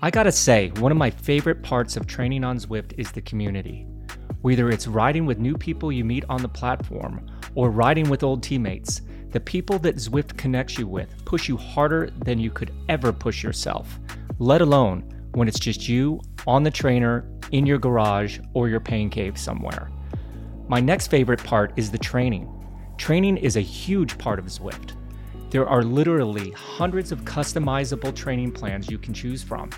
I gotta say, one of my favorite parts of training on Zwift is the community. Whether it's riding with new people you meet on the platform or riding with old teammates, the people that Zwift connects you with push you harder than you could ever push yourself, let alone when it's just you on the trainer, in your garage, or your pain cave somewhere. My next favorite part is the training. Training is a huge part of Zwift. There are literally hundreds of customizable training plans you can choose from,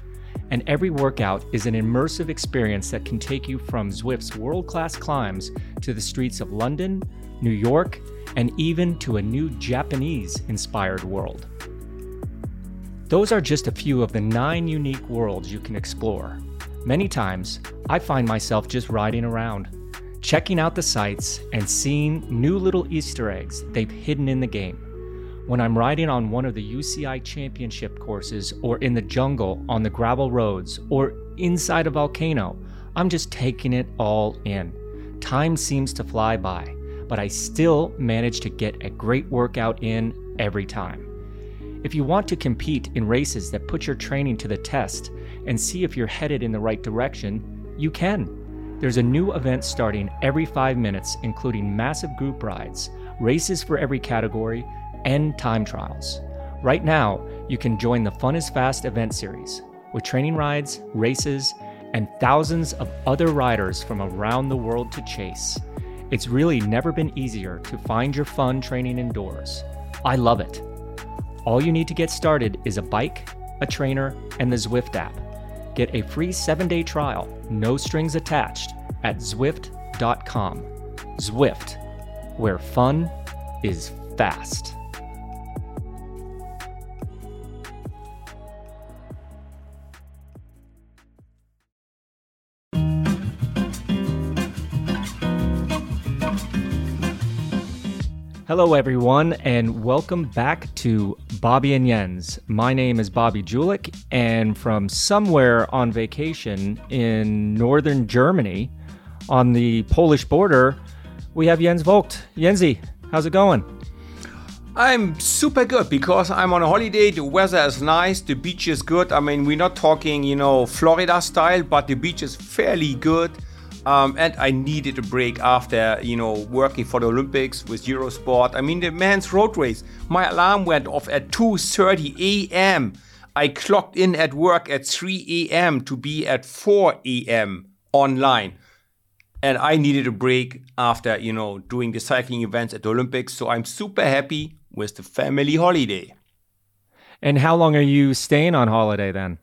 and every workout is an immersive experience that can take you from Zwift's world class climbs to the streets of London, New York, and even to a new Japanese inspired world. Those are just a few of the nine unique worlds you can explore. Many times, I find myself just riding around, checking out the sights and seeing new little Easter eggs they've hidden in the game. When I'm riding on one of the UCI championship courses or in the jungle on the gravel roads or inside a volcano, I'm just taking it all in. Time seems to fly by, but I still manage to get a great workout in every time. If you want to compete in races that put your training to the test and see if you're headed in the right direction, you can. There's a new event starting every five minutes, including massive group rides, races for every category, and time trials. Right now, you can join the Fun is Fast event series with training rides, races, and thousands of other riders from around the world to chase. It's really never been easier to find your fun training indoors. I love it. All you need to get started is a bike, a trainer, and the Zwift app. Get a free seven day trial, no strings attached, at Zwift.com. Zwift, where fun is fast. Hello, everyone, and welcome back to Bobby and Jens. My name is Bobby Julich, and from somewhere on vacation in northern Germany on the Polish border, we have Jens Voigt. Jensi, how's it going? I'm super good because I'm on a holiday. The weather is nice. The beach is good. I mean, we're not talking, you know, Florida style, but the beach is fairly good. Um, and I needed a break after, you know, working for the Olympics with Eurosport. I mean, the men's road race. My alarm went off at 2:30 a.m. I clocked in at work at 3 a.m. to be at 4 a.m. online. And I needed a break after, you know, doing the cycling events at the Olympics. So I'm super happy with the family holiday. And how long are you staying on holiday then?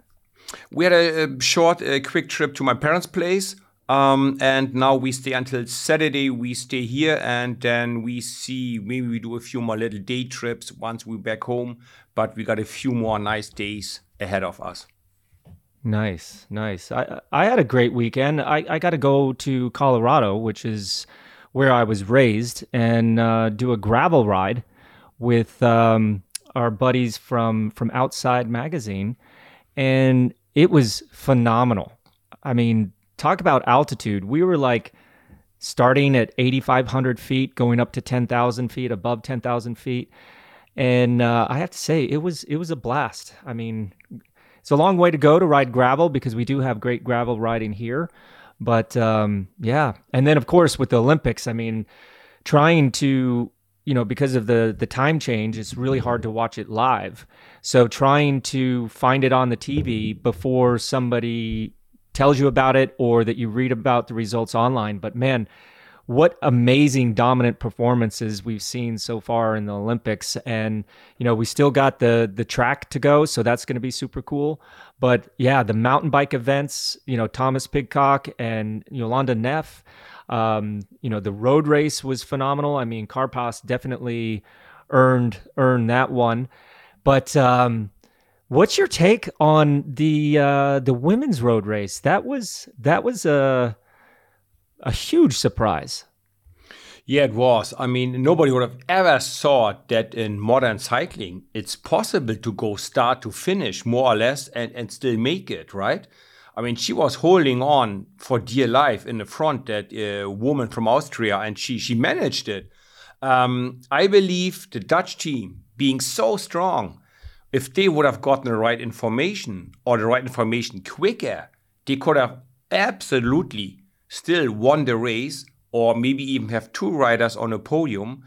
We had a, a short, a quick trip to my parents' place um, and now we stay until Saturday. We stay here and then we see maybe we do a few more little day trips once we're back home. But we got a few more nice days ahead of us. Nice, nice. I I had a great weekend. I, I got to go to Colorado, which is where I was raised, and uh, do a gravel ride with um, our buddies from from Outside Magazine, and it was phenomenal. I mean, talk about altitude. We were like starting at 8,500 feet, going up to 10,000 feet, above 10,000 feet. And uh, I have to say, it was it was a blast. I mean, it's a long way to go to ride gravel because we do have great gravel riding here. But um, yeah, and then of course with the Olympics, I mean, trying to you know because of the the time change, it's really hard to watch it live. So trying to find it on the TV before somebody tells you about it or that you read about the results online. But man, what amazing dominant performances we've seen so far in the Olympics. And, you know, we still got the the track to go, so that's going to be super cool. But yeah, the mountain bike events, you know, Thomas Pidcock and Jolanda Neff, um, you know, the road race was phenomenal. I mean, Carapaz definitely earned earned that one. But um, What's your take on the uh, the women's road race? That was that was a a huge surprise. Yeah, it was. I mean, nobody would have ever thought that in modern cycling it's possible to go start to finish more or less and, and still make it, right? I mean, she was holding on for dear life in the front, that uh, woman from Austria, and she she managed it. Um, I believe the Dutch team being so strong if they would have gotten the right information or the right information quicker, they could have absolutely still won the race or maybe even have two riders on a podium.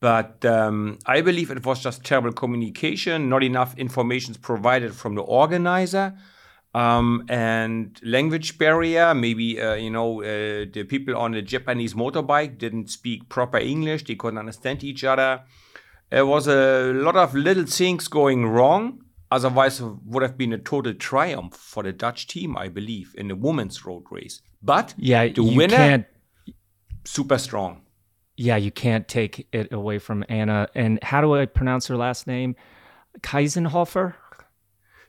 But um, I believe it was just terrible communication, not enough information provided from the organizer, um, and language barrier. Maybe uh, you know uh, the people on the Japanese motorbike didn't speak proper English; they couldn't understand each other. There was a lot of little things going wrong. Otherwise, it would have been a total triumph for the Dutch team, I believe, in the women's road race. But yeah, the winner, can't... super strong. Yeah, you can't take it away from Anna. And how do I pronounce her last name? Kiesenhofer?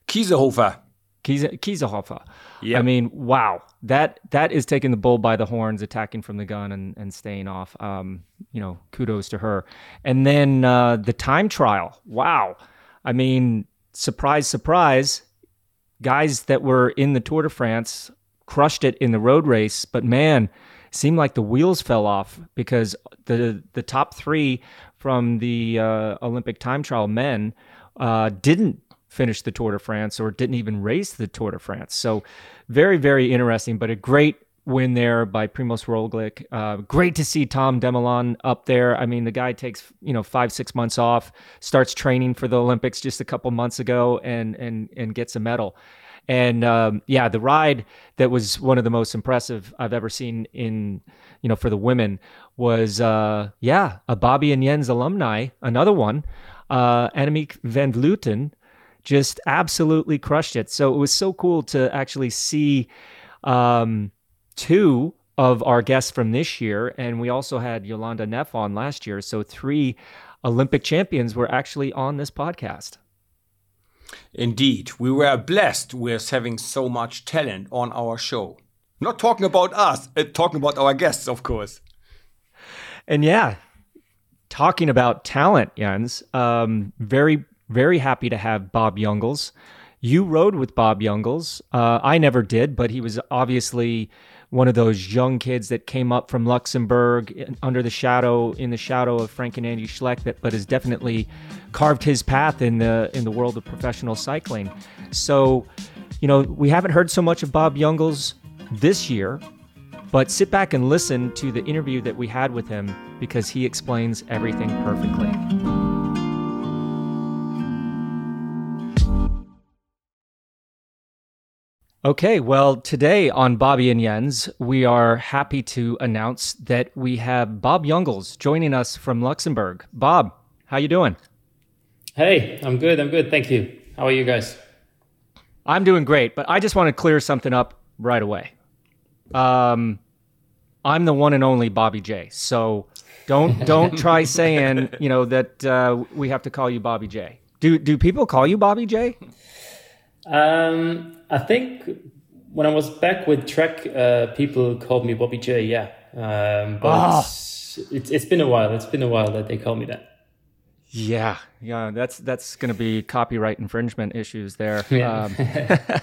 Kiesehofer. Kiese, Kiesehofer. Yeah. I mean, wow. That that is taking the bull by the horns, attacking from the gun and, and staying off. Um, you know, kudos to her. And then uh, the time trial. Wow. I mean, surprise, surprise. Guys that were in the Tour de France crushed it in the road race, but man, seemed like the wheels fell off because the the top three from the uh, Olympic time trial men uh, didn't finish the Tour de France or didn't even race the Tour de France. So very very interesting, but a great win there by Primoz Roglic. Uh, great to see Tom Dumoulin up there. I mean, the guy takes you know five six months off, starts training for the Olympics just a couple months ago, and and and gets a medal. And um, yeah, the ride that was one of the most impressive I've ever seen in, you know, for the women was, uh, yeah, a Bobby and Jens alumni, another one, uh, Annemiek van Vleuten, just absolutely crushed it. So it was so cool to actually see um, two of our guests from this year. And we also had Jolanda Neff on last year. So three Olympic champions were actually on this podcast. Indeed, we were blessed with having so much talent on our show. Not talking about us, uh, talking about our guests, of course. And yeah, talking about talent, Jens, um, very, very happy to have Bob Jungels. You rode with Bob Jungels. Uh, I never did, but he was obviously one of those young kids that came up from Luxembourg under the shadow, in the shadow of Frank and Andy Schleck, that, but has definitely carved his path in the in the world of professional cycling. So, you know, we haven't heard so much of Bob Jungels this year, but sit back and listen to the interview that we had with him because he explains everything perfectly. Okay, well, today on Bobby and Jens, we are happy to announce that we have Bob Jungels joining us from Luxembourg. Bob, how you doing? Hey, I'm good. I'm good. Thank you. How are you guys? I'm doing great, but I just want to clear something up right away. Um, I'm the one and only Bobby J. So don't don't try saying you know that uh, we have to call you Bobby J. Do do people call you Bobby J? Um, I think when I was back with Trek, uh, people called me Bobby J. Yeah, um, but oh. it's, it's, it's been a while. It's been a while that they call me that. Yeah, yeah, that's that's going to be copyright infringement issues there. Yeah. Um,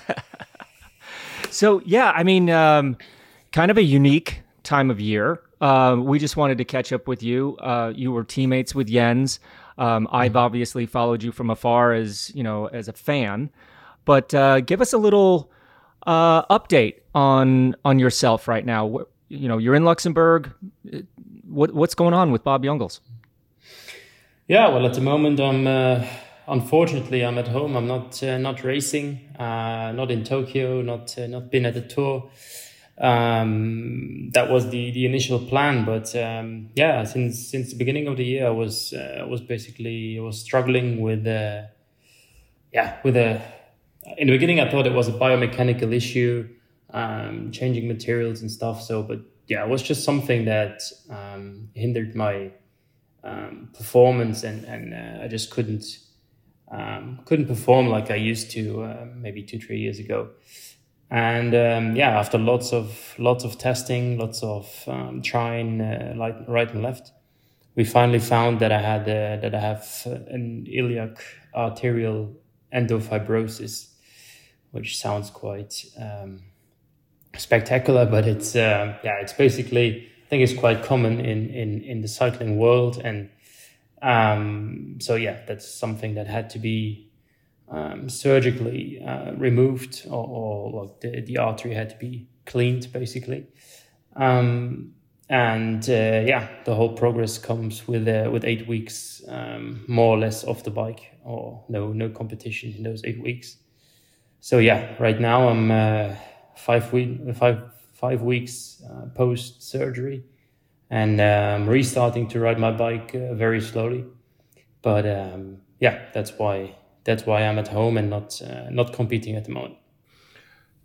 so yeah, I mean, um, kind of a unique time of year. Uh, we just wanted to catch up with you. Uh, you were teammates with Jens. Um, I've mm-hmm. obviously followed you from afar as you know as a fan. But uh, give us a little uh, update on on yourself right now. You know, you're in Luxembourg. What, what's going on with Bob Jungels? Yeah, well, at the moment, I'm uh, unfortunately I'm at home. I'm not uh, not racing, uh, not in Tokyo, not uh, not been at the tour. Um, that was the the initial plan, but um, yeah, since since the beginning of the year, I was uh, was basically I was struggling with uh, yeah with a in the beginning, I thought it was a biomechanical issue, um, changing materials and stuff. So, but yeah, it was just something that um, hindered my um, performance, and and uh, I just couldn't um, couldn't perform like I used to uh, maybe two three years ago. And um, yeah, after lots of lots of testing, lots of um, trying uh, right, right and left, we finally found that I had uh, that I have an iliac arterial endofibrosis which sounds quite um, spectacular, but it's uh, yeah, it's basically I think it's quite common in in in the cycling world, and um, so yeah, that's something that had to be um, surgically uh, removed, or, or, like the, the artery had to be cleaned, basically. Um, and uh, yeah, the whole progress comes with uh, with eight weeks um, more or less off the bike, or no no competition in those eight weeks. So yeah, right now I'm uh, five week five five weeks uh, post surgery, and I'm um, restarting to ride my bike uh, very slowly. But um, yeah, that's why that's why I'm at home and not uh, not competing at the moment.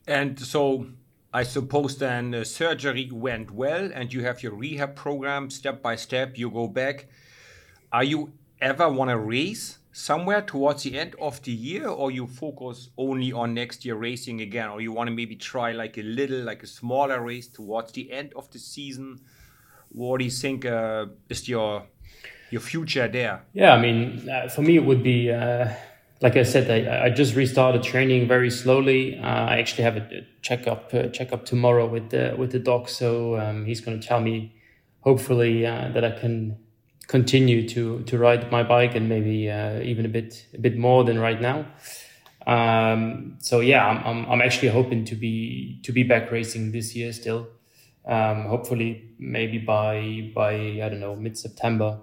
And so I suppose then the surgery went well and you have your rehab program step by step. You go back. Are you ever want to race somewhere towards the end of the year or you focus only on next year racing again or you want to maybe try like a little like a smaller race towards the end of the season what do you think uh, is your your future there yeah i mean uh, for me it would be uh, like I said, I, I just restarted training very slowly. Uh, I actually have a checkup uh, checkup tomorrow with the with the doc, so um, he's going to tell me, hopefully, uh, that I can continue to to ride my bike and maybe uh, even a bit a bit more than right now. Um, so yeah, I'm, I'm, I'm actually hoping to be to be back racing this year still. Um, hopefully, maybe by by I don't know mid September.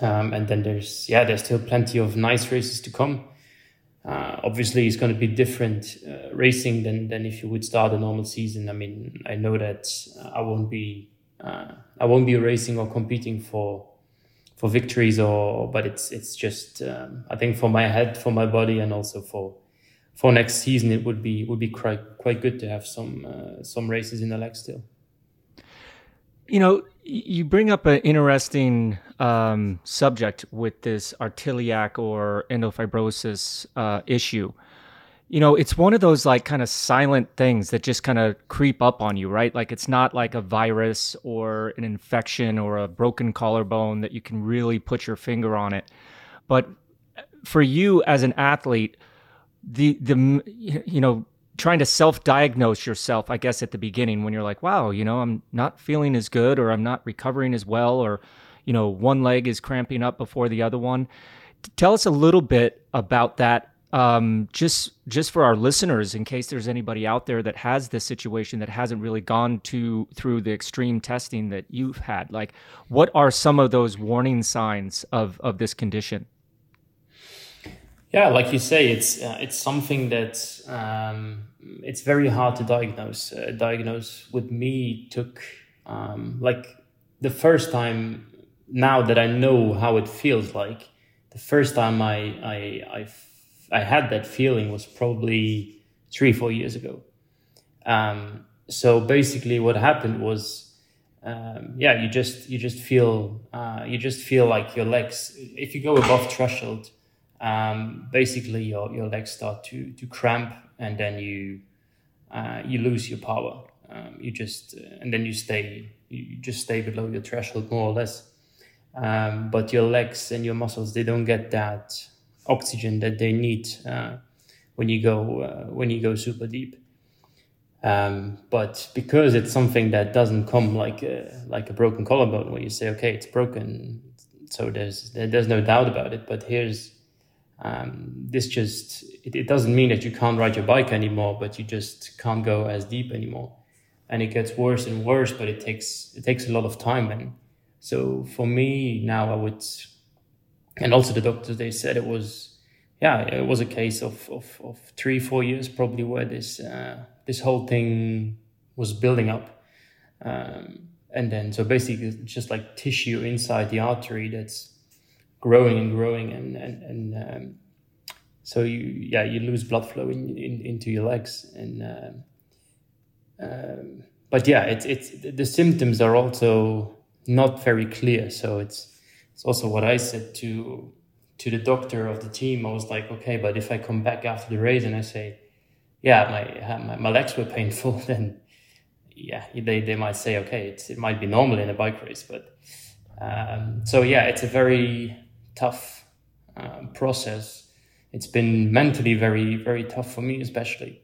Um, and then there's yeah, there's still plenty of nice races to come. Uh, obviously, it's going to be different uh, racing than than if you would start a normal season. I mean, I know that uh, I won't be I won't be racing or competing for for victories or but it's it's just um, I think for my head, for my body, and also for for next season, it would be would be quite quite good to have some uh, some races in the leg still. You know, you bring up an interesting um, subject with this arteliac or endofibrosis uh, issue. You know, it's one of those like kind of silent things that just kind of creep up on you, right? Like it's not like a virus or an infection or a broken collarbone that you can really put your finger on it. But uh, for you as an athlete, the the you know trying to self-diagnose yourself i guess at the beginning when you're like wow you know i'm not feeling as good or i'm not recovering as well or you know one leg is cramping up before the other one tell us a little bit about that um, just just for our listeners in case there's anybody out there that has this situation that hasn't really gone to through the extreme testing that you've had like what are some of those warning signs of of this condition yeah, like you say, it's uh, it's something that um, it's very hard to diagnose. Uh, diagnose with me took um, like the first time. Now that I know how it feels like, the first time I I I, I had that feeling was probably three four years ago. Um, so basically, what happened was. Um, yeah, you just you just feel uh, you just feel like your legs. If you go above threshold, um, basically your, your legs start to, to cramp and then you, uh, you lose your power. Um, you just, uh, and then you stay, you just stay below your threshold more or less. Um, but your legs and your muscles, they don't get that oxygen that they need uh, when you go, uh, when you go super deep. Um, but because it's something that doesn't come like a, like a broken collarbone where you say, okay, it's broken. So there's, there's no doubt about it, but here's, um, this just it, it, doesn't mean that you can't ride your bike anymore but you just can't go as deep anymore and it gets worse and worse but it takes it takes a lot of time and so for me now i would and also the doctors they said it was yeah it was a case of of, of three four years probably where this uh, this whole thing was building up. Um, and then so basically it's just like tissue inside the artery that's growing and growing and and, and um, so you yeah you lose blood flow in, in into your legs and um, um, but yeah it's it's the symptoms are also not very clear. So it's it's also what I said to to the doctor of the team I was like okay but if I come back after the race and I say yeah my my, my legs were painful then yeah they, they might say okay it's, it might be normal in a bike race but um, so yeah it's a very tough um, process. It's been mentally very, very tough for me, especially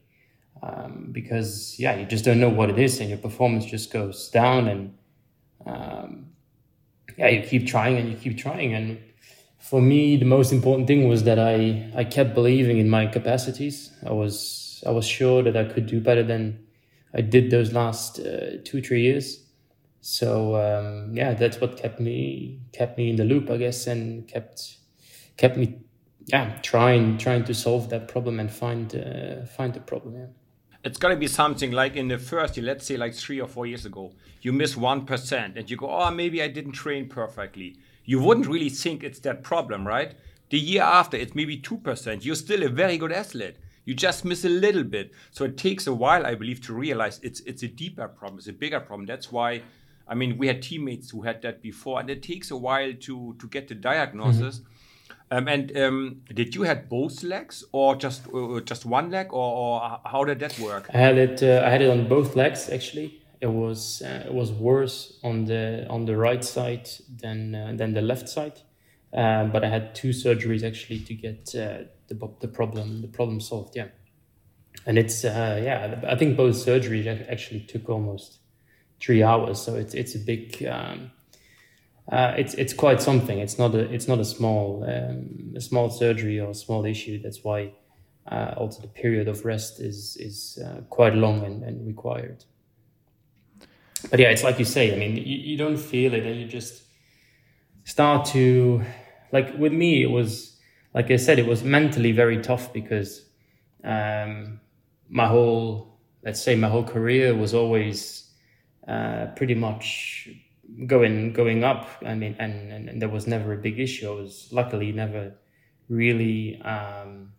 um, because, yeah, you just don't know what it is, and your performance just goes down. And um, yeah, you keep trying and you keep trying. And for me, the most important thing was that I, I kept believing in my capacities. I was I was sure that I could do better than I did those last uh, two three years. So um, yeah, that's what kept me kept me in the loop, I guess, and kept kept me yeah trying trying to solve that problem and find uh, find the problem. Yeah. It's got to be something like in the first year, let's say like three or four years ago, you miss 1% and you go, oh, maybe I didn't train perfectly. You wouldn't really think it's that problem, right? The year after, it's maybe 2%. You're still a very good athlete. You just miss a little bit. So it takes a while, I believe, to realize it's it's a deeper problem, it's a bigger problem. That's why, I mean, we had teammates who had that before, and it takes a while to to get the diagnosis. Mm -hmm um, and um, did you had both legs, or just uh, just one leg, or, or, how did that work? I had it. Uh, I had it on both legs actually. It was uh, it was worse on the on the right side than uh, than the left side. Um, but I had two surgeries actually to get uh, the the problem the problem solved. Yeah, and it's uh, yeah. I think both surgeries actually took almost three hours. So it's it's a big. Um, uh, it's it's quite something. It's not a it's not a small um, a small surgery or a small issue. That's why uh, also the period of rest is is uh, quite long and, and required. But yeah, it's like you say. I mean, you, you don't feel it, and you just start to like with me. It was like I said, it was mentally very tough because um, my whole let's say my whole career was always uh, pretty much going going up. I mean, and, and, and, there was never a big issue. I was luckily never really um,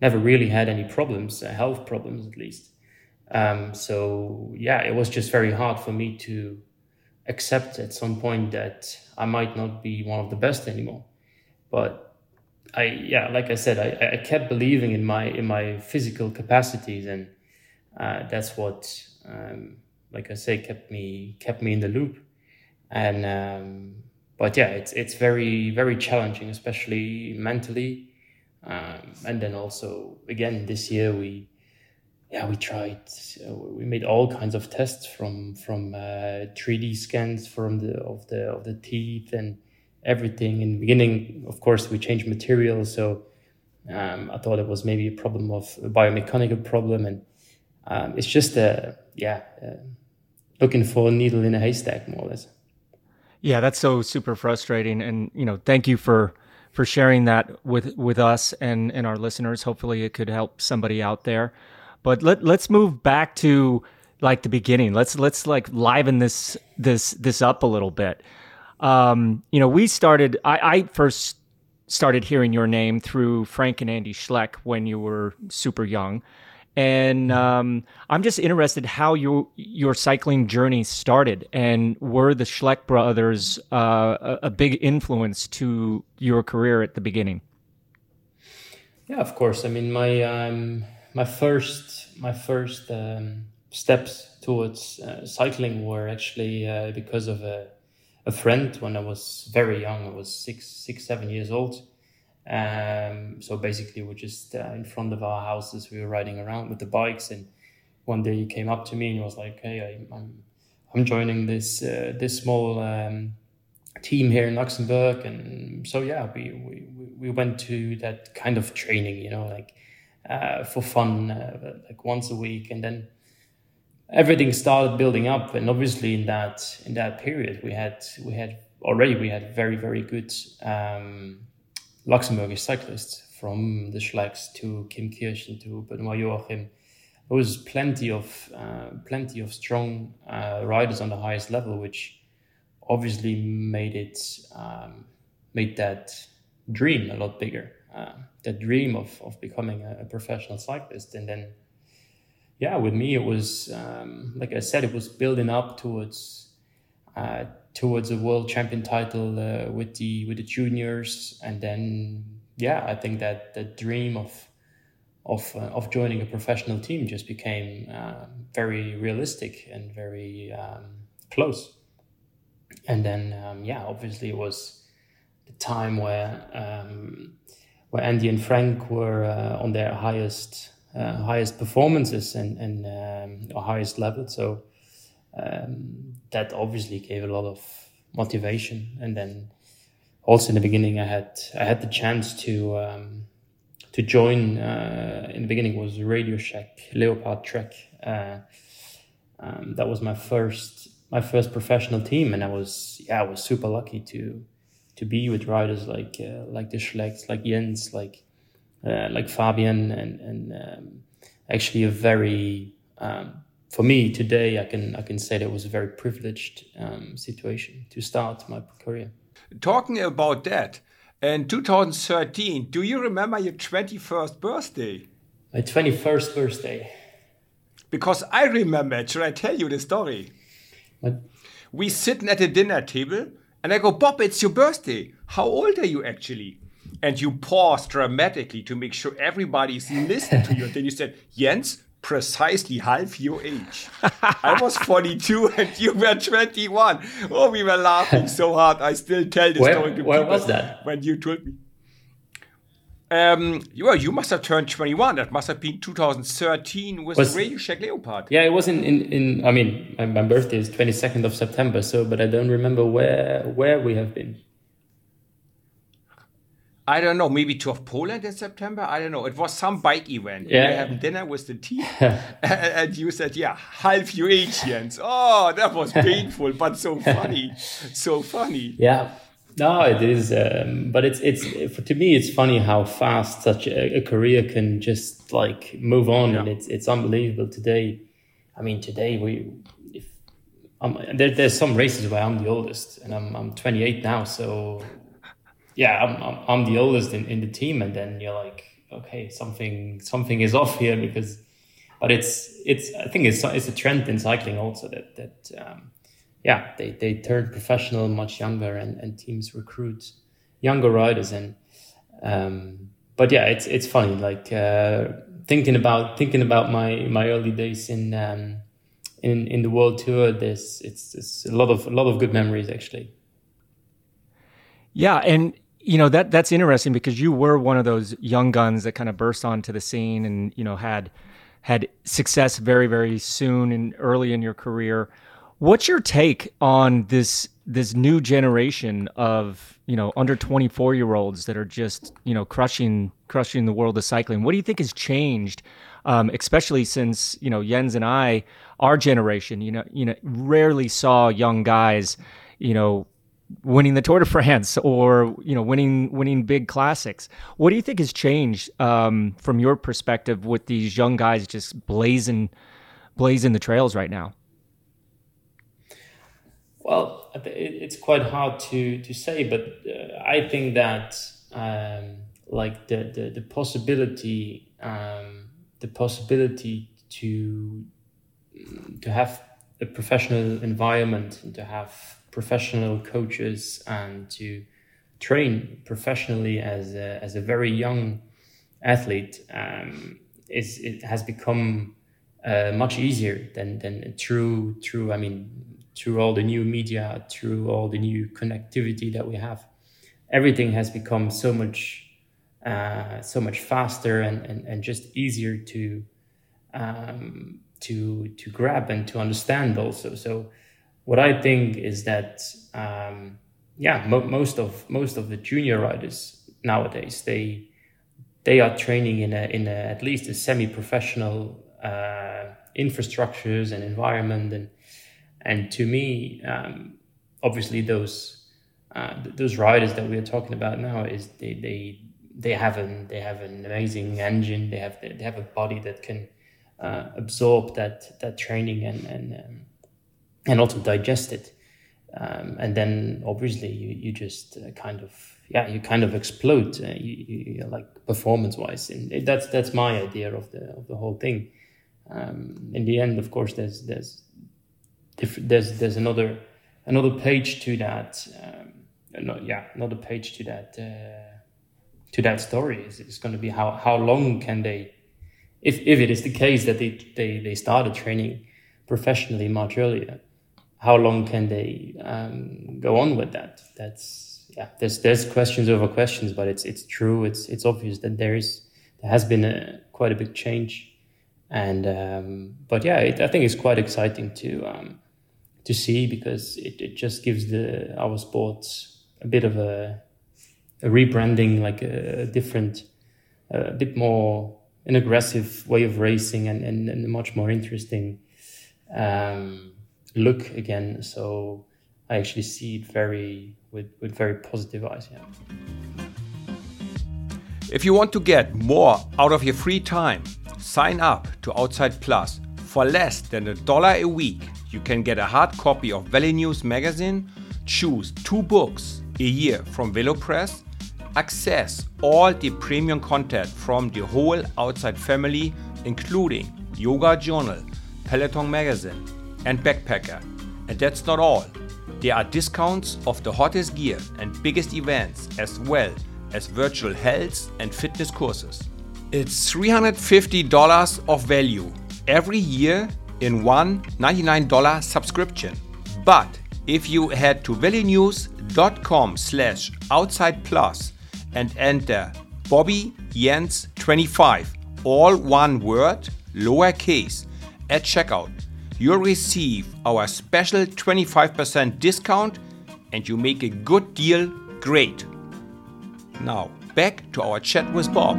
never really had any problems, uh, health problems at least. Um, so yeah, it was just very hard for me to accept at some point that I might not be one of the best anymore. But I yeah, like I said, I, I kept believing in my in my physical capacities, and uh, that's what. Um, like I say, kept me kept me in the loop and um, but yeah, it's it's very very challenging, especially mentally. Um, and then also again this year we yeah we tried uh, we made all kinds of tests from from uh, 3D scans from the of the of the teeth and everything. In the beginning, of course, we changed materials, so um, I thought it was maybe a problem of a biomechanical problem, and um, it's just a yeah uh, looking for a needle in a haystack more or less. Yeah, that's so super frustrating. And, you know, thank you for for sharing that with with us and and our listeners. Hopefully it could help somebody out there. But let let's move back to like the beginning. Let's let's like liven this this this up a little bit. Um, you know, we started I, I first started hearing your name through Frank and Andy Schleck when you were super young and um, I'm just interested how your your cycling journey started, and were the Schleck brothers uh, a, a, big influence to your career at the beginning? Yeah, of course. I mean, my um, my first my first um, steps towards uh, cycling were actually uh, because of a a friend when I was very young. I was six six seven years old um, so basically, we're just uh, in front of our houses. We were riding around with the bikes, and one day he came up to me and he was like, "Hey, I, am I'm joining this uh, this small um, team here in Luxembourg." And so yeah, we, we we went to that kind of training, you know, like uh, for fun, uh, like once a week, and then everything started building up. And obviously, in that in that period, we had we had already we had very very good. Um, Luxembourgish cyclists from the Schlecks to Kim Kirchen to Benoit Joachim. There was plenty of uh, plenty of strong uh, riders on the highest level, which obviously made it um, made that dream a lot bigger. Uh, that dream of of becoming a, a, professional cyclist, and then yeah, with me it was um, like I said, it was building up towards uh, towards a world champion title uh, with the with the juniors, and then yeah, I think that the dream of of uh, of joining a professional team just became uh, very realistic and very um, close. And then um, yeah, obviously it was the time where um, where Andy and Frank were uh, on their highest uh, highest performances and and um, highest level. So um, that obviously gave a lot of motivation. And then also in the beginning, I had I had the chance to um, to join. Uh, in the beginning, was Radio Shack Leopard Trek. Uh, um, that was my first my first professional team, and I was yeah I was super lucky to to be with riders like uh, like the Schlecks, like Jens, like uh, like Fabian, and and um, actually a very um, for me today I can I can say that it was a very privileged um, situation to start my career. Talking about that, in 2013, do you remember your 21st birthday? My 21st birthday. Because I remember. Should I tell you the story? What? We sitting at a dinner table and I go, Bob, it's your birthday. How old are you actually? And you pause dramatically to make sure everybody's listening to you. And then you said, Jens, precisely half your age. I was 42 and you were 21. Oh, we were laughing so hard. I still tell this where, story to where people was that? when you told me. Um, well, you must have turned 21. That must have been 2013 with Was- Radio Shack Leopard. Yeah, it was in, in, in I mean, my, my birthday is 22nd of September, so, but I don't remember where, where we have been. I don't know, maybe to of Poland in September. I don't know. It was some bike event. We Yeah. were having dinner with the team, and you said, "Yeah, half your age, Jens." Oh, that was painful, but so funny, so funny. Yeah. No, it is, um, but it's it's to me it's funny how fast such a, a career can just like move on, and it's it's unbelievable today. I mean, today we if um, there, there's some races where I'm the oldest, and I'm I'm 28 now, so yeah, I'm I'm, I'm the oldest in, in the team, and then you're like, okay, something something is off here because, but it's it's I think it's it's a trend in cycling also that that. Um, yeah, they, they turn professional much younger and, and teams recruit younger riders and um, but yeah, it's it's funny like uh, thinking about thinking about my my early days in um, in in the world tour. There's it's, it's a lot of a lot of good memories actually. Yeah, and you know that that's interesting because you were one of those young guns that kind of burst onto the scene and you know had had success very very soon and early in your career. What's your take on this this new generation of you know under 24 year olds that are just you know crushing crushing the world of cycling? What do you think has changed, um, especially since you know Jens and I, our generation, you know you know rarely saw young guys, you know winning the Tour de France or you know winning winning big classics. What do you think has changed um, from your perspective with these young guys just blazing blazing the trails right now? Well, it's quite hard to to say, but uh, I think that um, like the the, the possibility um, the possibility to to have a professional environment and to have professional coaches and to train professionally as a, as a very young athlete um, is it has become uh, much easier than than through through I mean through all the new media through all the new connectivity that we have. Everything has become so much uh, so much faster and, and, and just easier to um, to to grab and to understand also. So what I think is that um, yeah mo- most of most of the junior riders nowadays they they are training in a in a, at least a semi-professional uh, infrastructures and environment. And and to me um, obviously those uh, th- those riders that we are talking about now is they they they have an they have an amazing engine. They have they have a body that can uh, absorb that that training and and um, and also digest it. Um, and then obviously you, you just uh, kind of yeah you kind of explode uh, you, you, like performance wise and that's that's my idea of the of the whole thing. Um, in the end of course there's there's there's there's another another page to that um, no, yeah another page to that uh, to that story. Is it's going to be how how long can they if if it is the case that they they, they started training professionally much earlier how long can they um, go on with that? That's yeah there's there's questions over questions but it's it's true. It's it's obvious that there is there has been a quite a big change. And um, but yeah it, i think it's quite exciting to um, to see because it, it just gives the our sports a bit of a a rebranding, like a, different, uh, a bit more an aggressive way of racing and, and, and a much more interesting. Um, look again. So I actually see it very with, with very positive eyes. Yeah. If you want to get more out of your free time, sign up to Outside Plus. For less than a dollar a week, you can get a hard copy of VeloNews magazine, choose two books a year from VeloPress, access all the premium content from the whole Outside family, including Yoga Journal, Peloton magazine, and Backpacker. And that's not all. There are discounts of the hottest gear and biggest events, as well as virtual health and fitness courses. It's $350 of value every year in one $99 subscription. But if you head to velonews.com slash outside plus and enter Bobby Jens 25, all one word, lowercase, at checkout, you'll receive our special 25% discount and you make a good deal great. Now, back to our chat with Bob.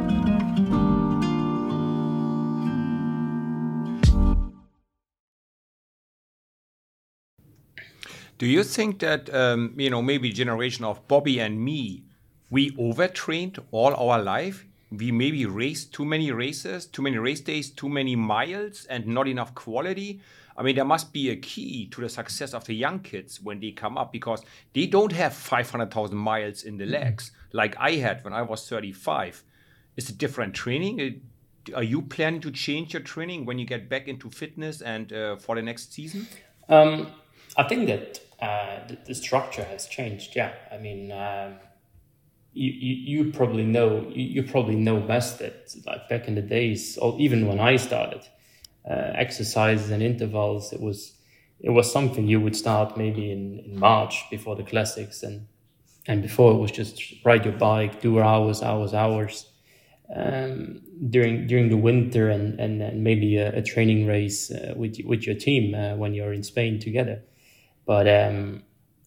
Do you think that um, you know maybe generation of Bobby and me, we overtrained all our life? We maybe raced too many races, too many race days, too many miles, and not enough quality. I mean, there must be a key to the success of the young kids when they come up because they don't have 500,000 miles in the legs like I had when I was 35. Is a different training? Are you planning to change your training when you get back into fitness and uh, for the next season? Um, I think that uh, the, the, structure has changed. Yeah, I mean, um, you, you, you probably know you, you, probably know best that like back in the days, or even when I started, uh, exercises and intervals, it was it was something you would start maybe in, in March before the classics, and and before it was just ride your bike, do hours, hours, hours. Um, during during the winter and and, and maybe a, a, training race uh, with with your team uh, when you're in Spain together. But um,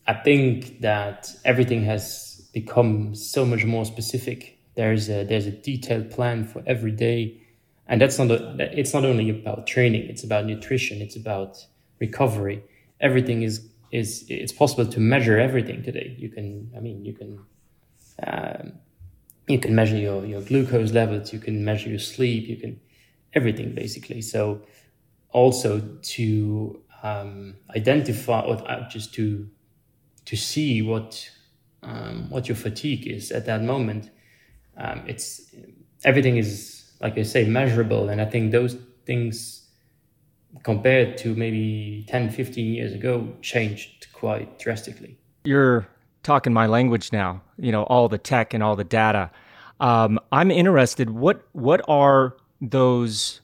I think that everything has become so much more specific. There's a there's a detailed plan for every day, and that's not a, it's not only about training. It's about nutrition. It's about recovery. Everything is is it's possible to measure everything today. You can I mean you can. Um, you can measure your, your glucose levels you can measure your sleep you can everything basically so also to um, identify or uh, just to to see what um, what your fatigue is at that moment. Um, it's everything is like I say measurable, and I think those things compared to maybe 10, 15 years ago changed quite drastically. You're talking my language now. You know all the tech and all the data. Um, I'm interested. What what are those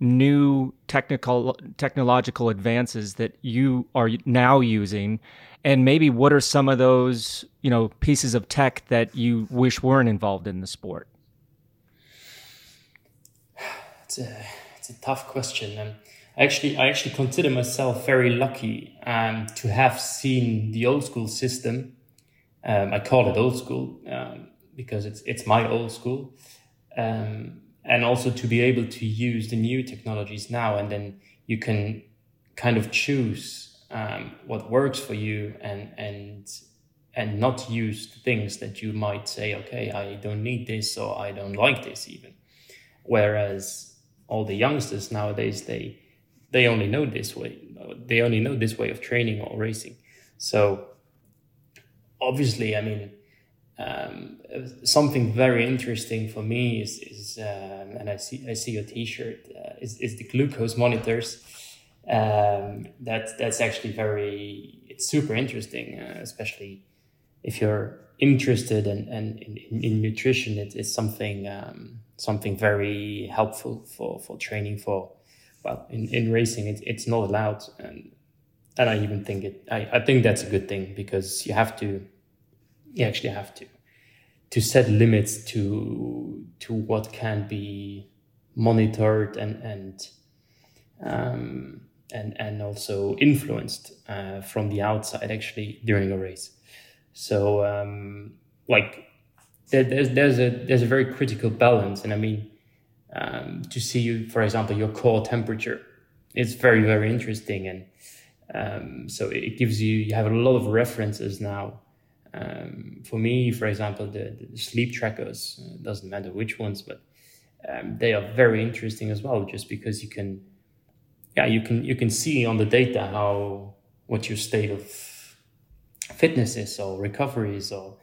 new technical technological advances that you are now using and maybe what are some of those you know pieces of tech that you wish weren't involved in the sport it's a it's a tough question. Um, actually i actually consider myself very lucky um, to have seen the old school system. Um, i call it old school um, because it's it's my old school. Um, and also to be able to use the new technologies now and then you can kind of choose um, what works for you and and and not use things that you might say okay i don't need this or i don't like this even. Whereas all the youngsters nowadays they they only know this way they only know this way of training or racing so obviously i mean um, something very interesting for me is, is um, and I see I see your T-shirt uh, is, is the glucose monitors. Um, that's that's actually very it's super interesting, uh, especially if you're interested in, in, in, in nutrition. It, it's something um, something very helpful for, for training for well in, in racing it, it's not allowed and and I even think it I, I think that's a good thing because you have to you actually have to to set limits to to what can be monitored and and um, and and also influenced uh, from the outside actually during a race. So um, like there's there's a there's a very critical balance, and I mean um, to see you, for example, your core temperature. It's very very interesting, and um, so it gives you you have a lot of references now. Um, for me, for example, the, the sleep trackers uh, doesn't matter which ones, but um, they are very interesting as well, just because you can, yeah, you can you can see on the data how what your state of fitness is or recovery is or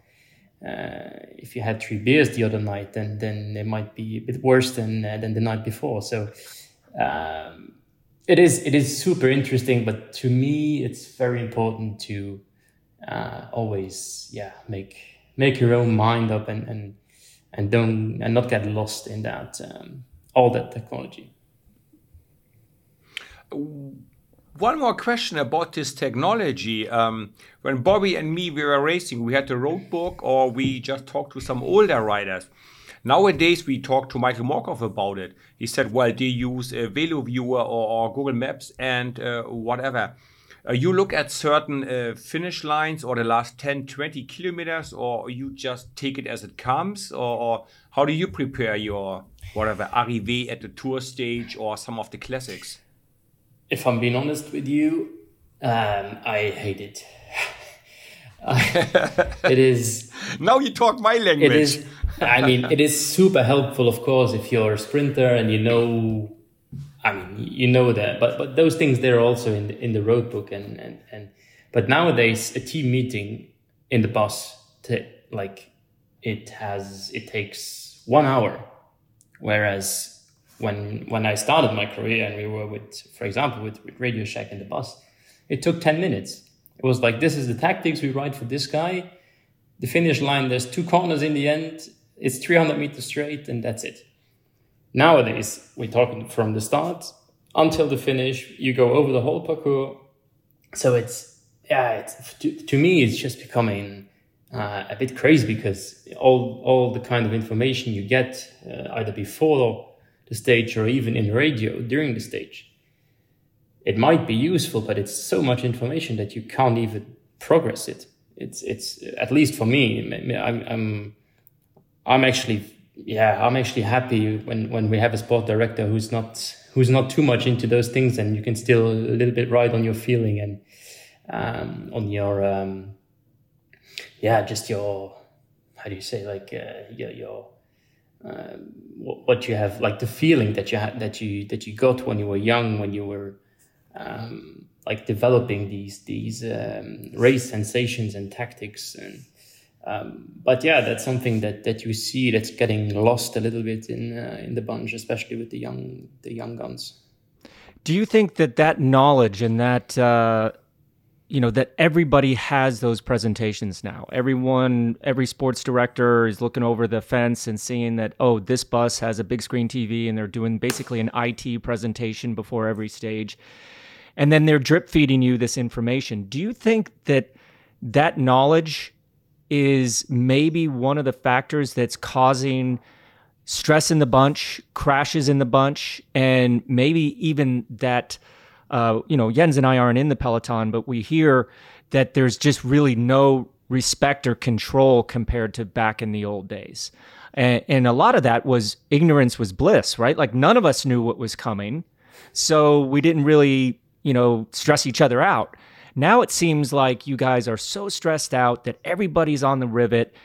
uh, if you had three beers the other night, then then it might be a bit worse than uh, than the night before. So um, it is it is super interesting, but to me, it's very important to uh, always yeah make make your own mind up and and and don't and not get lost in that um, all that technology one more question about this technology. Um, when Bobby and me we were racing, we had the road book, or we just talked to some older riders. Nowadays, we talked to Michael Morkov about it. He said, "Well, they use a Velo Viewer or, or Google Maps and uh, whatever." Uh, you look at certain uh, finish lines or the last 10, 20 kilometers, or you just take it as it comes, or, or how do you prepare your whatever arrivée at the tour stage or some of the classics? If I'm being honest with you, um, I hate it. it is. Now you talk my language. It is. I mean, it is super helpful, of course, if you're a sprinter and you know. I mean, you know that, but but those things they're also in the, in the road book and and and. But nowadays, a team meeting in the bus, to, like, it has it takes one hour, whereas when when I started my career and we were with, for example, with, with Radio Shack in the bus, it took 10 minutes. It was like, this is the tactics we ride for this guy. The finish line, there's two corners in the end. It's 300 meters straight and that's it. Nowadays, we're talking from the start until the finish. You go over the whole parcours. So it's, yeah, it's, to, to me, it's just becoming uh, a bit crazy because all, all the kind of information you get uh, either before the stage or even in radio during the stage. It might be useful, but it's so much information that you can't even progress it. It's it's at least for me. I'm I'm I'm actually yeah I'm actually happy when when we have a sport director who's not who's not too much into those things and you can still a little bit ride on your feeling and um, on your um, yeah just your how do you say like uh, your your um, what you have like the feeling that you had that you that you got when you were young when you were um, like developing these these um, race sensations and tactics and um, but yeah that's something that that you see that's getting lost a little bit in uh, in the bunch especially with the young the young guns. Do you think that that knowledge and that uh, you know that everybody has those presentations now. Everyone every sports director is looking over the fence and seeing that oh this bus has a big screen tv and they're doing basically an it presentation before every stage. And then they're drip feeding you this information. Do you think that that knowledge is maybe one of the factors that's causing stress in the bunch crashes in the bunch and maybe even that uh, you know, Jens and I aren't in the peloton, but we hear that there's just really no respect or control compared to back in the old days. And, and, a lot of that was ignorance was bliss, right? Like none of us knew what was coming. So we didn't really, you know, stress each other out. Now it seems like you guys are so stressed out that everybody's on the rivet.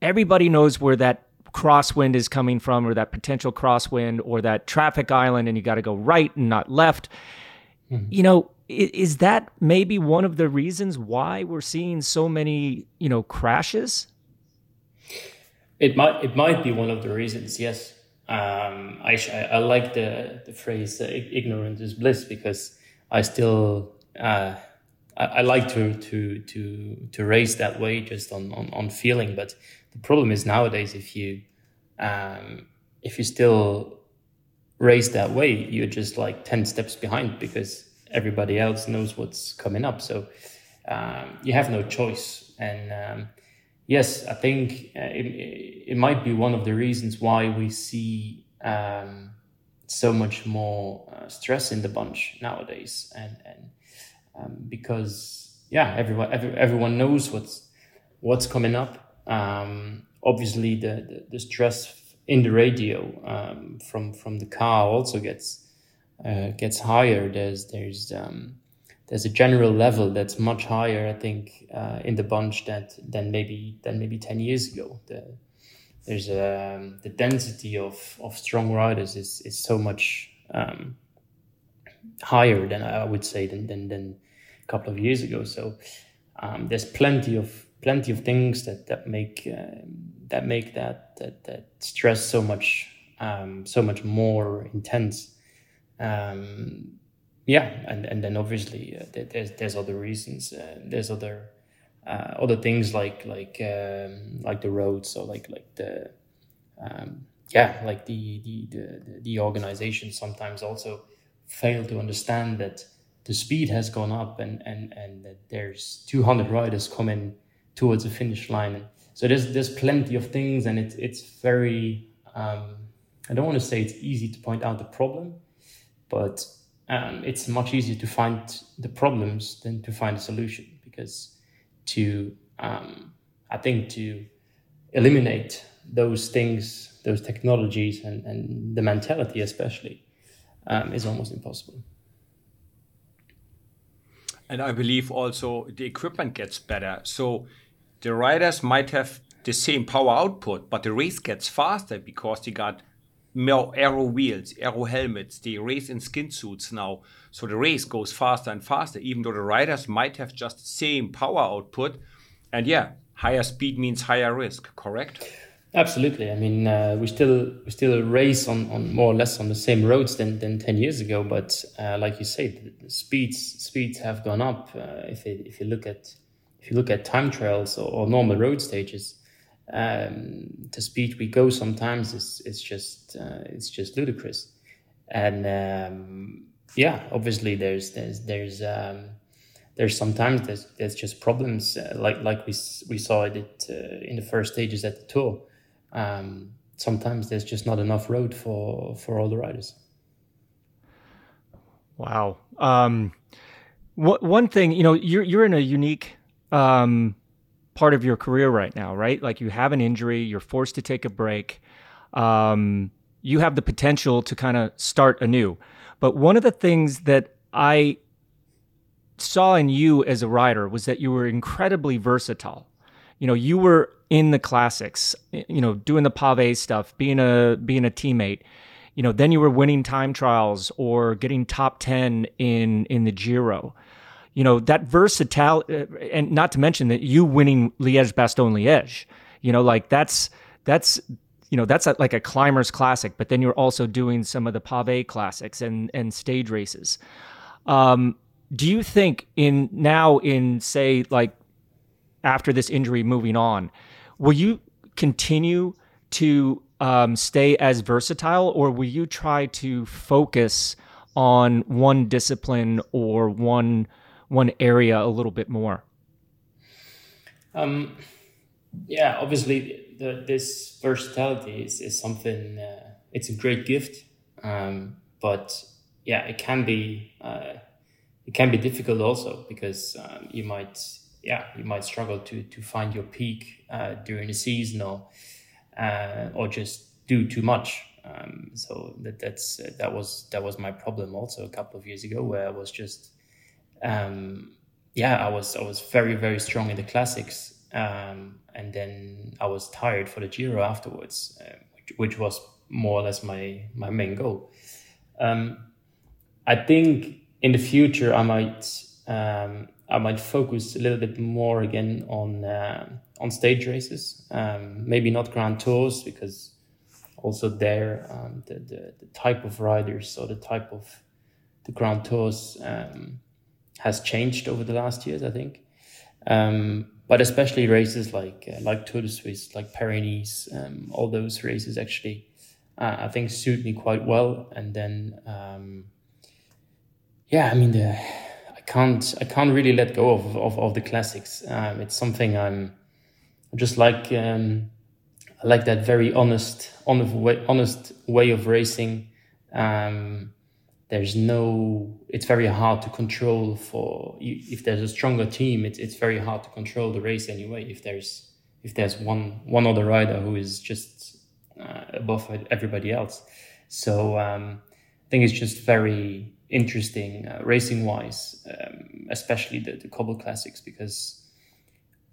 Everybody knows where that crosswind is coming from or that potential crosswind or that traffic island and you got to go right and not left. Mm-hmm. You know, is that maybe one of the reasons why we're seeing so many, you know, crashes? It might it might be one of the reasons. Yes, um, I, I like the the phrase uh, "ignorance is bliss" because I still uh, I, I, like to to to to race that way just on, on on feeling. But the problem is nowadays if you um, if you still race that way, you're just like 10 steps behind because everybody else knows what's coming up. So um, you have no choice. And um, yes, I think uh, it, it might be one of the reasons why we see um, so much more uh, stress in the bunch nowadays. And, and um, because, yeah, everyone, every, everyone knows what's, what's coming up. Um, obviously the, the, the stress in the radio um, from from the car also gets uh, gets higher. There's there's um, there's a general level that's much higher, I think, uh, in the bunch that than maybe than maybe ten years ago. The, there's um, the density of, of strong riders is, is so much um, higher than I would say than, than, than a couple of years ago. So um, there's plenty of plenty of things that that make uh, that make that that that stress so much um, so much more intense. Um, yeah, and and then obviously uh, there's there's other reasons. Uh, there's other uh, other things like like um, like the roads or like like the um, yeah like the, the the the organization sometimes also fail to understand that the speed has gone up and and and that there's 200 riders coming towards the finish line and so there's there's plenty of things and it's it's very um, I don't want to say it's easy to point out the problem but um, it's much easier to find the problems than to find a solution because to um, I think to eliminate those things, those technologies, and, and the mentality especially um, is almost impossible. And I believe also the equipment gets better. So the riders might have the same power output, but the race gets faster because they got more aero wheels, aero helmets. They race in skin suits now. So the race goes faster and faster, even though the riders might have just the same power output. And yeah, higher speed means higher risk, correct? Absolutely. I mean, uh, we still we still race on, on more or less on the same roads than, than ten years ago. But uh, like you say, the speeds speeds have gone up. Uh, if if you look at if you look at time trials or, or normal road stages, um, the speed we go sometimes is is just uh, it's just ludicrous, and um, yeah, obviously there's there's there's um, there's sometimes there's, there's just problems uh, like like we we saw it uh, in the first stages at the tour. Um, sometimes there's just not enough road for for all the riders. Wow. Um, what, one thing, you know, you're you're in a unique um, part of your career right now, right? Like you have an injury, you're forced to take a break. Um, you have the potential to kind of start anew. But one of the things that I saw in you as a rider was that you were incredibly versatile. You know, you were in the classics, you know, doing the pave stuff, being a being a teammate. You know, then you were winning time trials or getting top 10 in in the Giro you know that versatility, uh, and not to mention that you winning Liège Bastogne Liège, you know, like that's that's you know that's a, like a climbers classic, but then you're also doing some of the pave classics and and stage races. Um, do you think in now in say like after this injury moving on, will you continue to um, stay as versatile, or will you try to focus on one discipline or one one area a little bit more? Um, yeah, obviously, the, this versatility is, is something. Uh, it's a great gift, um, but yeah, it can be uh, it can be difficult also because um, you might yeah you might struggle to to find your peak uh, during the season or uh, or just do too much. Um, so that that's that was that was my problem also a couple of years ago where I was just um, yeah, I was I was very very strong in the classics, um, and then I was tired for the Giro afterwards, uh, which, which, was more or less my my main goal. Um, I think in the future I might um, I might focus a little bit more again on uh, on stage races, um, maybe not Grand Tours because also there um, the, the, the type of riders or the type of the Grand Tours um, has changed over the last years, I think. Um, but especially races like uh, like Tour de Suisse, like Paris-Nice, um, all those races actually, uh, I think suit me quite well. And then, um, yeah, I mean, the, I can't I can't really let go of of, of the classics. Um, it's something I'm just like um, I like that very honest honest way, honest way of racing. Um, there's no it's very hard to control for if there's a stronger team it's, it's very hard to control the race anyway if there's if there's one one other rider who is just uh, above everybody else. So um, I think it's just very interesting uh, racing wise, um, especially the, the cobble classics because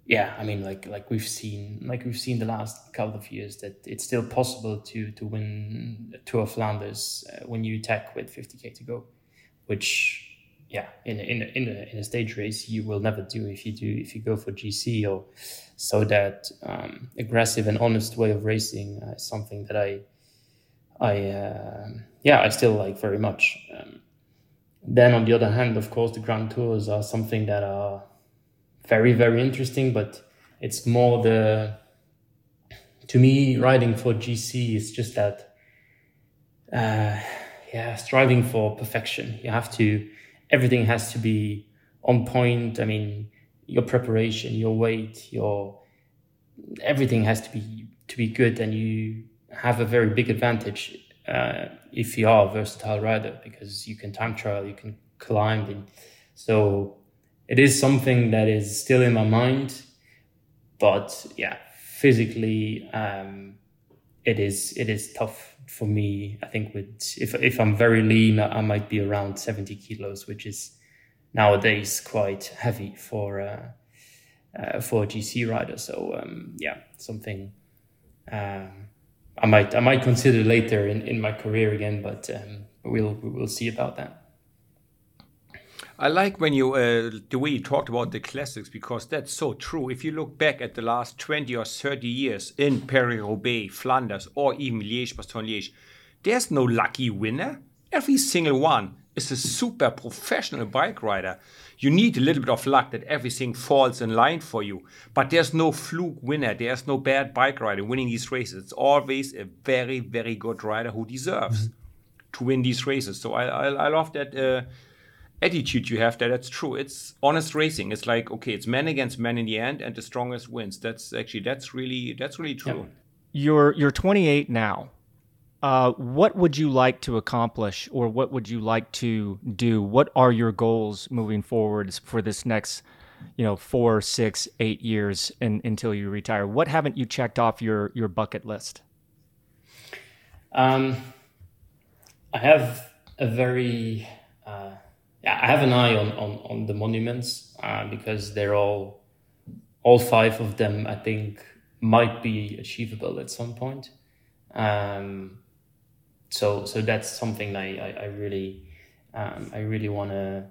yeah, I mean like like we've seen like we've seen the last couple of years that it's still possible to to win a Tour of Flanders uh, when you attack with 50k to go, which yeah in in in a, in a stage race you will never do if you do if you go for GC or so that um, aggressive and honest way of racing uh, is something that I I uh, yeah I still like very much. Um, then on the other hand, of course, the Grand Tours are something that are very very interesting, but it's more the to me riding for GC is just that uh, yeah striving for perfection. You have to everything has to be on point. I mean, your preparation, your weight, your everything has to be to be good, and you have a very big advantage uh, if you are a versatile rider because you can time trial, you can climb, and so it is something that is still in my mind. But yeah, physically, um, it is it is tough for me, I think with if if I'm very lean, I might be around 70 kilos, which is nowadays quite heavy for uh, uh, for a GC rider. So um, yeah, something um, I might I might consider later in, in my career again, but um, we'll we'll see about that. I like when you uh, the way you talked about the classics because that's so true. If you look back at the last twenty or thirty years in Paris-Roubaix, Flanders, or even Liège-Bastogne-Liège, there's no lucky winner. Every single one is a super professional bike rider. You need a little bit of luck that everything falls in line for you, but there's no fluke winner. There's no bad bike rider winning these races. It's always a very, very good rider who deserves mm-hmm. to win these races. So I, I, I love that. Uh, attitude you have there that's true. It's honest racing. It's like okay it's man against man in the end and the strongest wins. That's actually that's really that's really true. You're you're 28 now. Uh, what would you like to accomplish or what would you like to do? What are your goals moving forwards for this next you know four six eight years in, until you retire? What haven't you checked off your your bucket list? Um, i have a very uh, yeah, I have an eye on on, on the monuments uh, because they're all all five of them. I think might be achievable at some point. Um, so so that's something I I, I really um, I really want to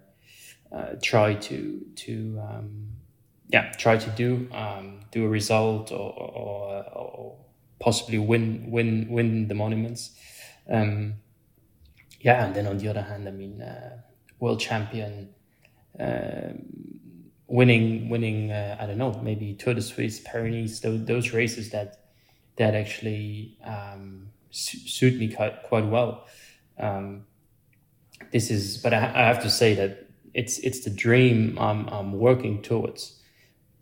uh, try to to um, yeah try to do um, do a result or, or, or, possibly win win win the monuments. Um, yeah, and then on the other hand, I mean. Uh, world champion, uh, winning winning uh, I don't know maybe Tour de Suisse, Paris-Nice, those, those races that that actually um, su- suit me quite quite well. Um, this is, but I, I, have to say that it's it's the dream I'm I'm working towards.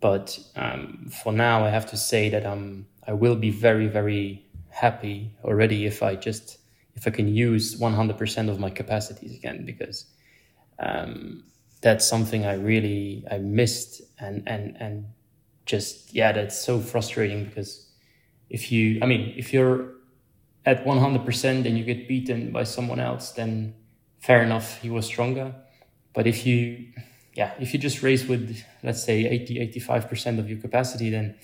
But um, for now, I have to say that I'm I will be very very happy already if I just if I can use 100% of my capacities again because um, that's something I really I missed and and and just yeah that's so frustrating because if you I mean if you're at 100% and you get beaten by someone else then fair enough he was stronger. But if you yeah if you just race with let's say 80 85% of your capacity then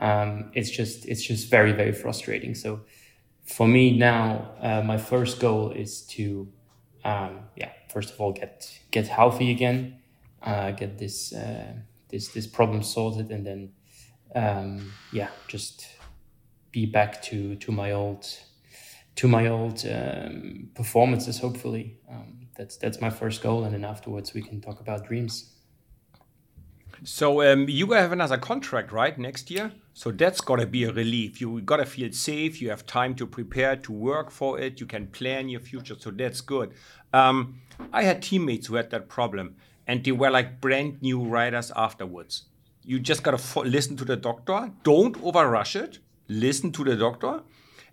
um, it's just it's just very very frustrating. So for me now uh, my first goal is to um, yeah first of all get get healthy again, uh, get this uh, this this problem sorted, and then um, yeah, just be back to to my old to my old um, performances. Hopefully, um, that's that's my first goal, and then afterwards we can talk about dreams. So um, you have another contract, right, next year? So that's gotta be a relief. You gotta feel safe. You have time to prepare, to work for it. You can plan your future. So that's good. Um, I had teammates who had that problem, and they were like brand new riders afterwards. You just gotta fo- listen to the doctor. Don't overrush it. Listen to the doctor.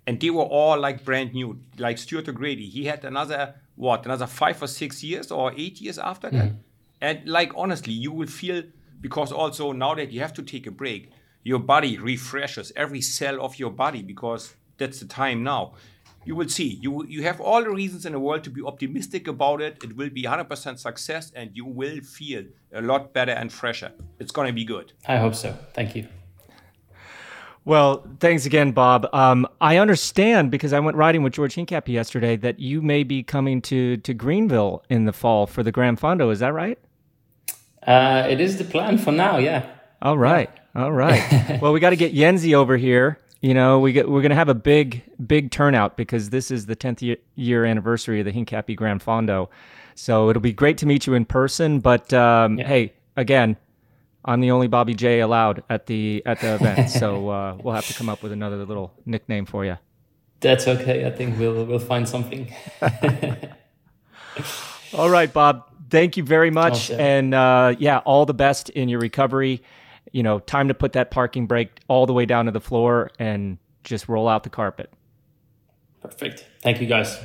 And they were all like brand new, like Stuart O'Grady. He had another what, another five or six years or eight years after that. Mm-hmm. And like honestly, you will feel because also now that you have to take a break, your body refreshes every cell of your body because that's the time now. You will see. You you have all the reasons in the world to be optimistic about it. It will be 100% success, and you will feel a lot better and fresher. It's going to be good. I hope so. Thank you. Well, thanks again, Bob. Um, I understand because I went riding with George Hincapie yesterday that you may be coming to to Greenville in the fall for the Grand Fondo. Is that right? Uh, it is the plan for now. Yeah. All right. Yeah. All right. well, we got to get Yenzi over here. You know, we get, we're going to have a big, big turnout because this is the 10th year, year anniversary of the Hincapie Grand Fondo. So it'll be great to meet you in person. But um, yeah. hey, again, I'm the only Bobby J allowed at the at the event, so uh, we'll have to come up with another little nickname for you. That's okay. I think we'll we'll find something. all right, Bob. Thank you very much, awesome. and uh, yeah, all the best in your recovery. You know, time to put that parking brake all the way down to the floor and just roll out the carpet. Perfect. Thank you, guys.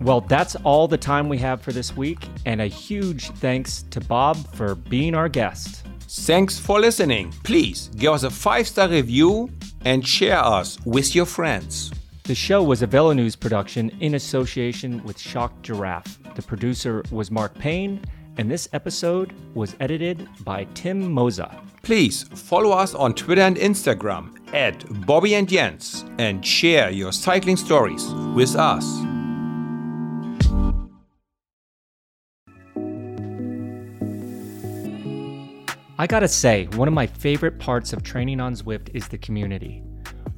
Well, that's all the time we have for this week, and a huge thanks to Bob for being our guest. Thanks for listening. Please give us a five star review and share us with your friends. The show was a VeloNews production in association with Shocked Giraffe. The producer was Mark Payne, and this episode was edited by Tim Mossa. Please follow us on Twitter and Instagram at Bobby and Jens and share your cycling stories with us. I gotta say, one of my favorite parts of training on Zwift is the community.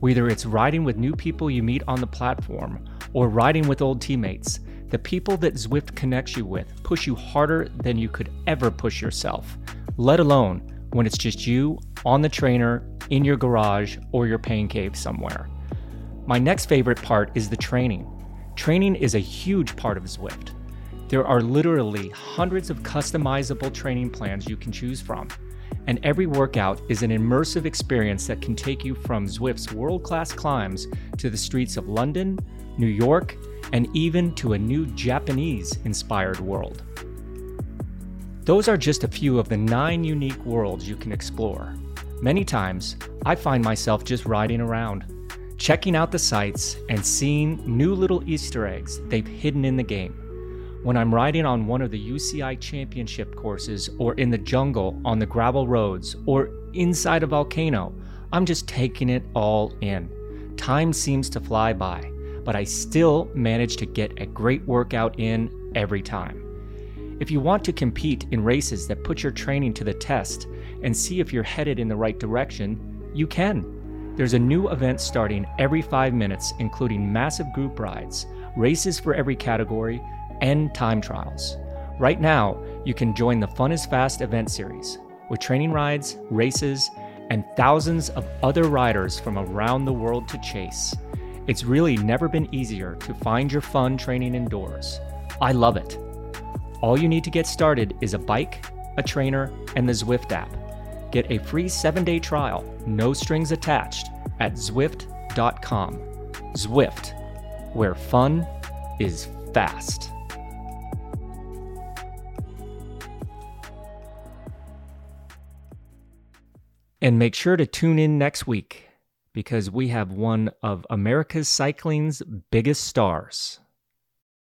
Whether it's riding with new people you meet on the platform or riding with old teammates, the people that Zwift connects you with push you harder than you could ever push yourself, let alone when it's just you on the trainer, in your garage, or your pain cave somewhere. My next favorite part is the training. Training is a huge part of Zwift. There are literally hundreds of customizable training plans you can choose from and every workout is an immersive experience that can take you from Zwift's world class climbs to the streets of London, New York, and even to a new Japanese inspired world. Those are just a few of the nine unique worlds you can explore. Many times, I find myself just riding around, checking out the sights and seeing new little Easter eggs they've hidden in the game when I'm riding on one of the UCI championship courses or in the jungle on the gravel roads or inside a volcano, I'm just taking it all in. Time seems to fly by, but I still manage to get a great workout in every time. If you want to compete in races that put your training to the test and see if you're headed in the right direction, you can. There's a new event starting every five minutes, including massive group rides, races for every category, and time trials. Right now, you can join the Fun is Fast event series with training rides, races, and thousands of other riders from around the world to chase. It's really never been easier to find your fun training indoors. I love it. All you need to get started is a bike, a trainer, and the Zwift app. Get a free seven day trial, no strings attached, at Zwift.com. Zwift, where fun is fast. And make sure to tune in next week because we have one of America's cycling's biggest stars.